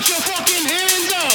Put your fucking hands up.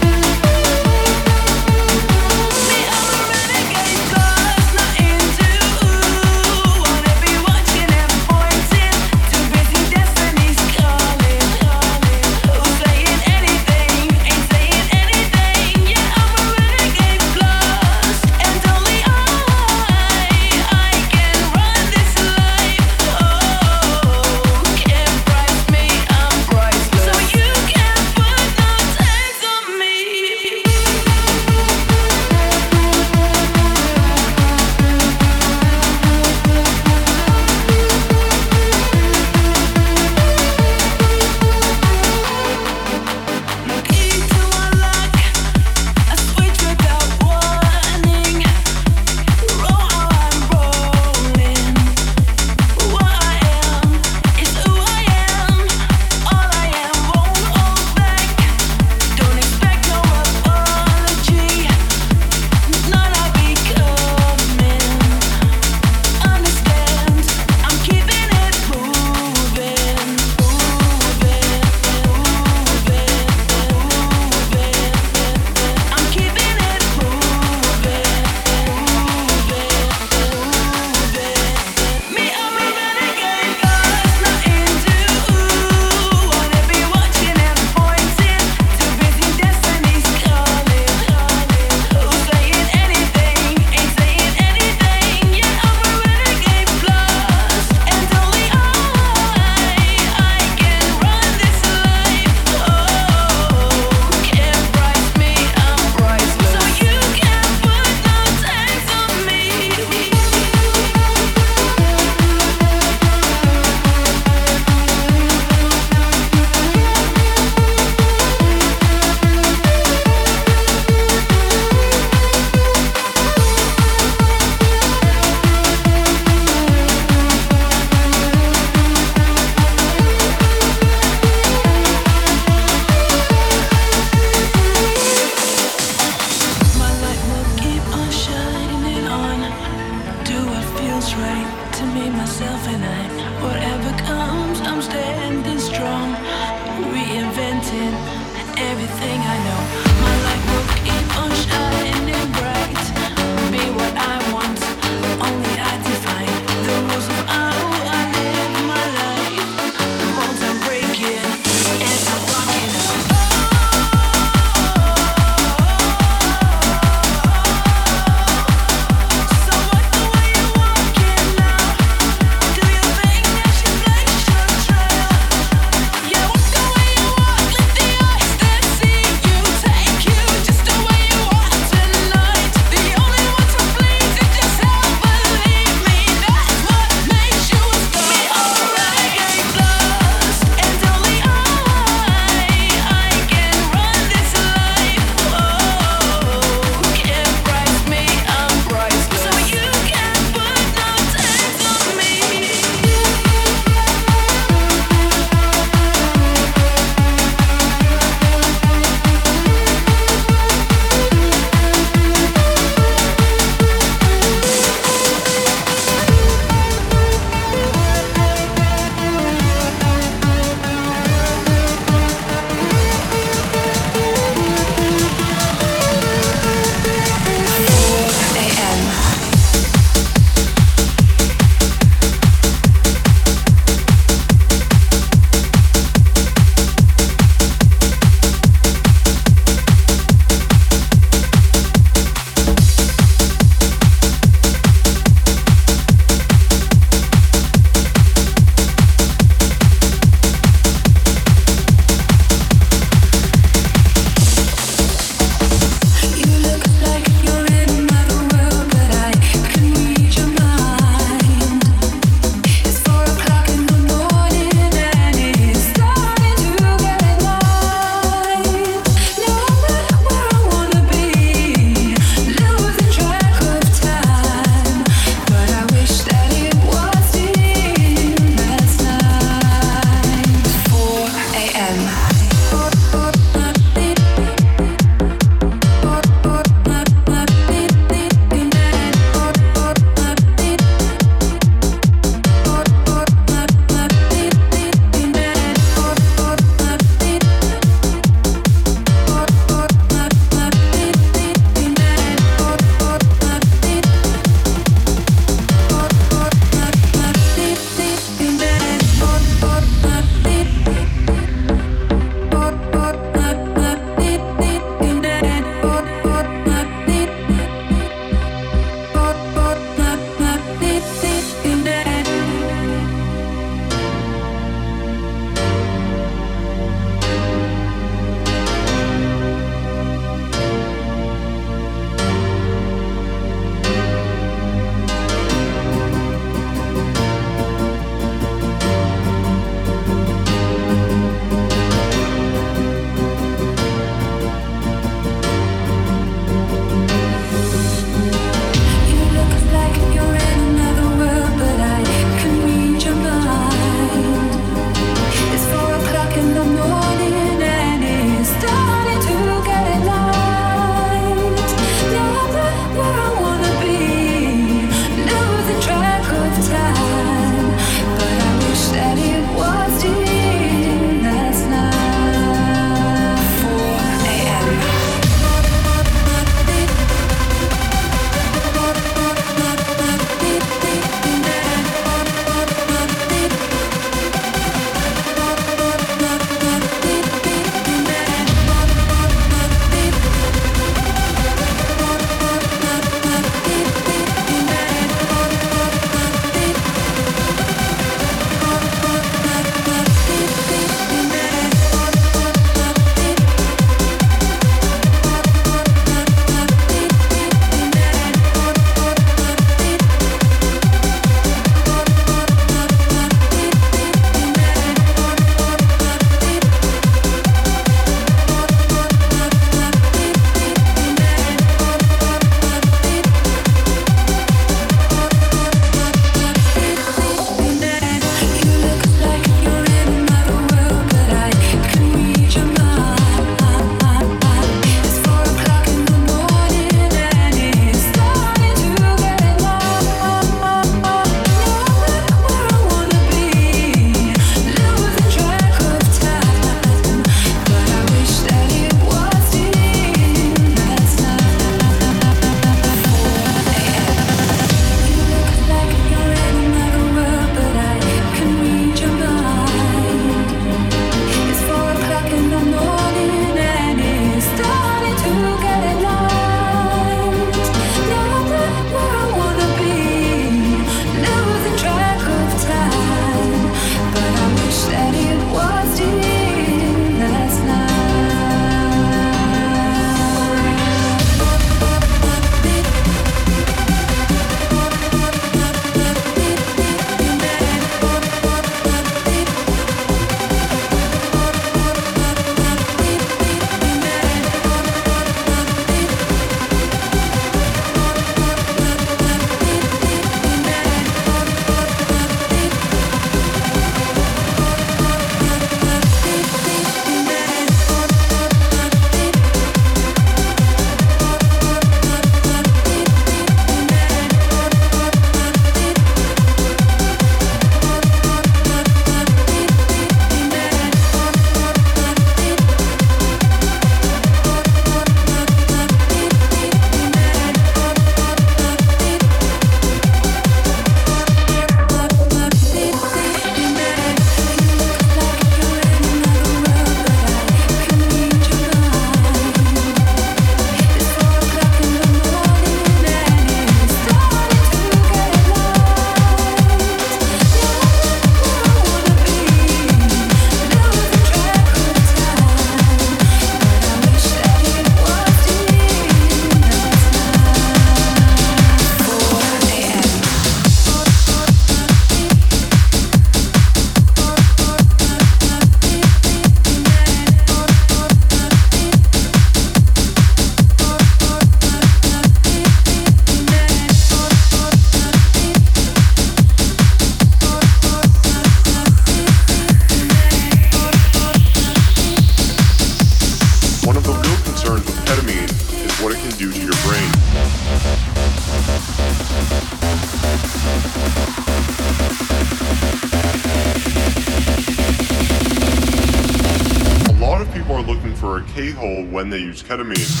use ketamine.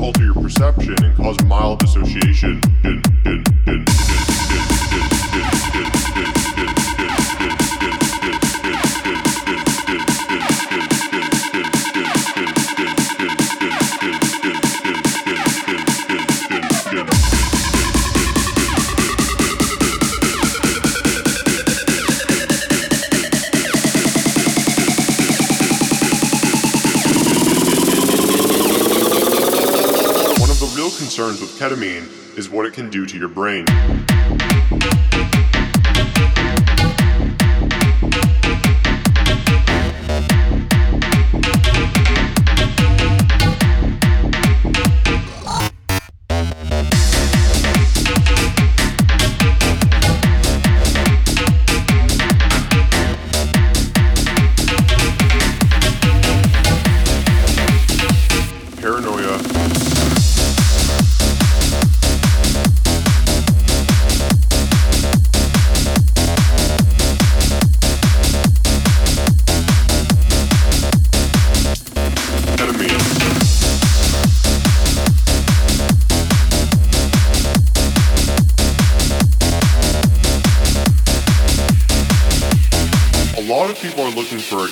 alter your perception and cause mild dissociation. In, in, in, ketamine is what it can do to your brain.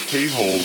K-hole.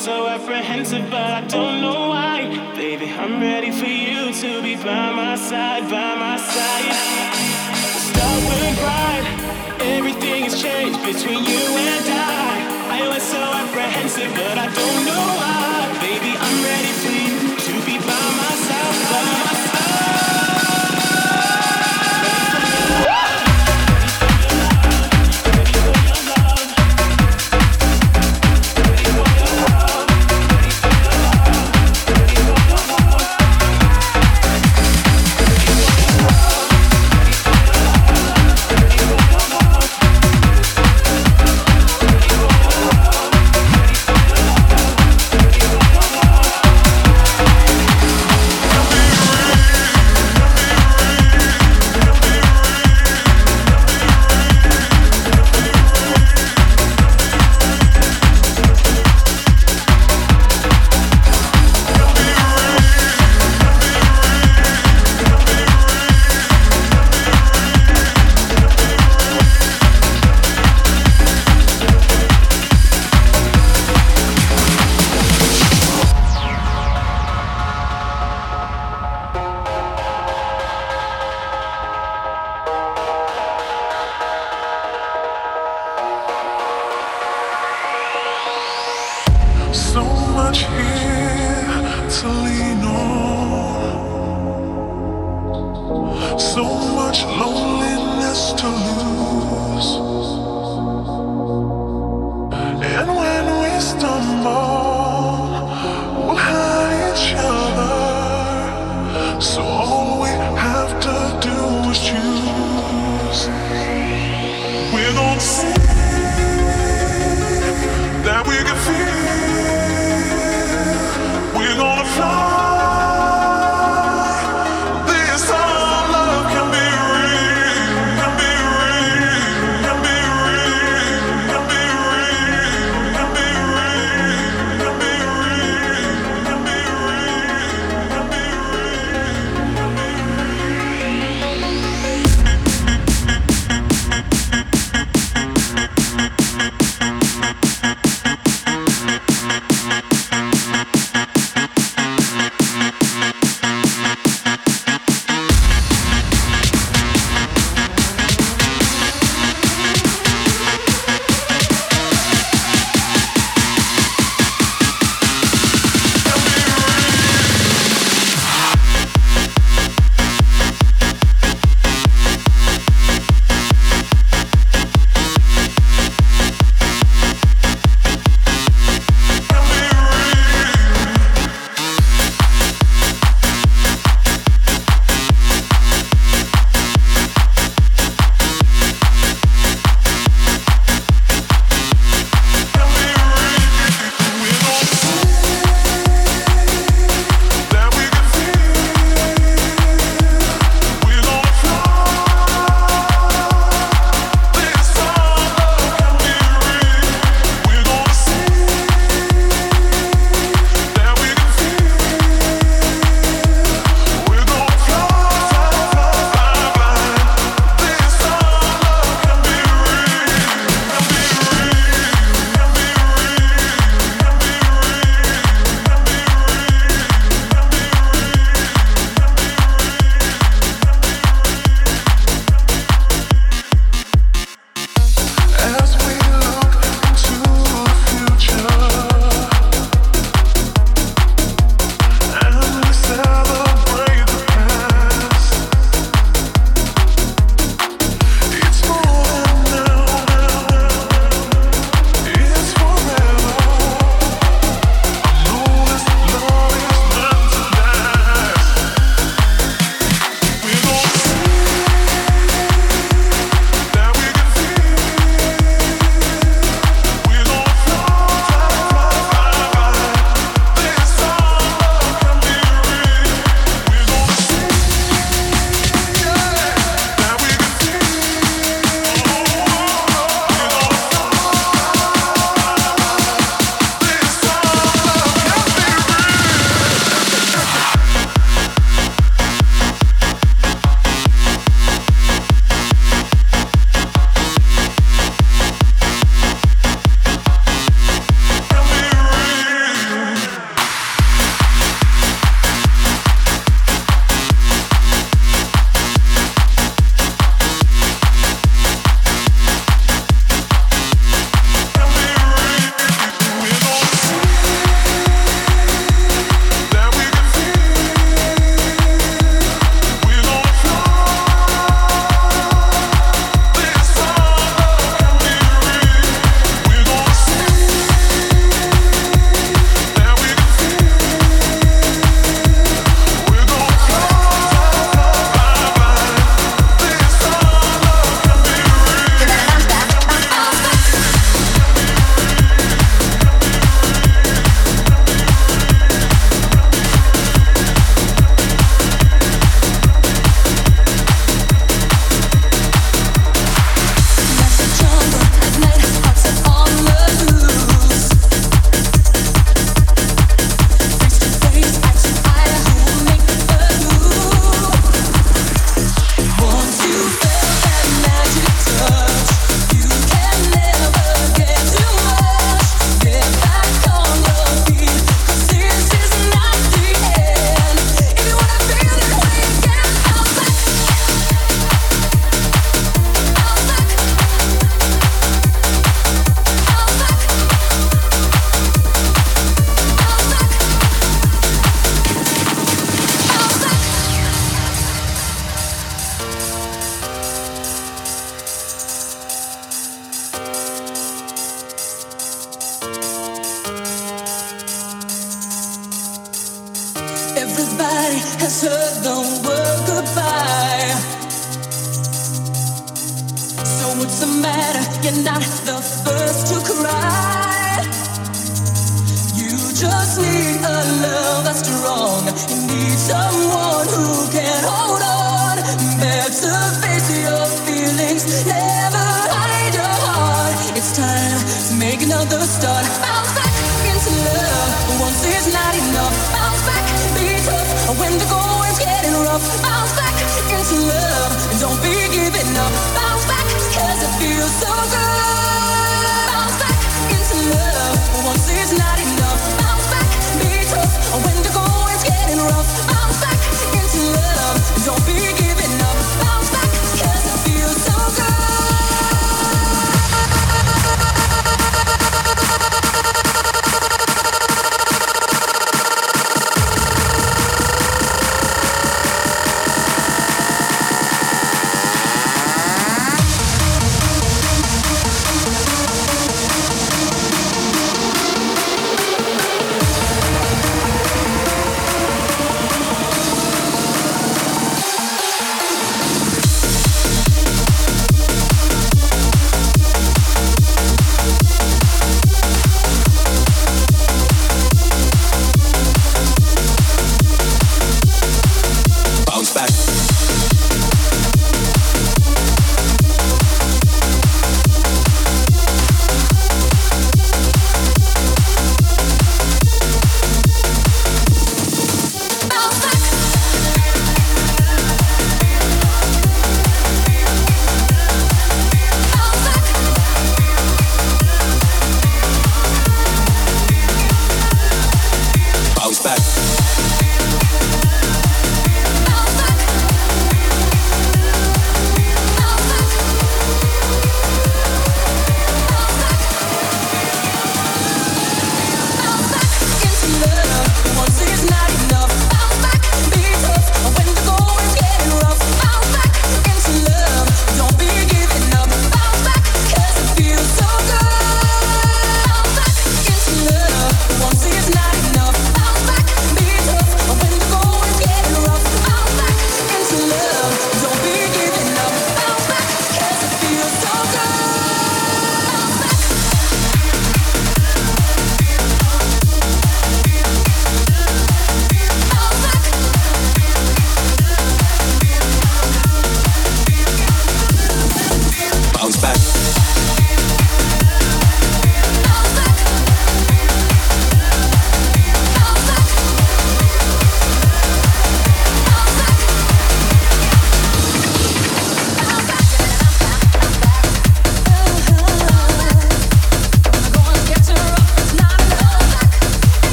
So apprehensive, but I don't know why. Baby, I'm ready for you to be by my side, by my side. Stop and cry. Everything has changed between you and I. I was so apprehensive, but I don't know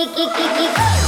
it, it, it, it.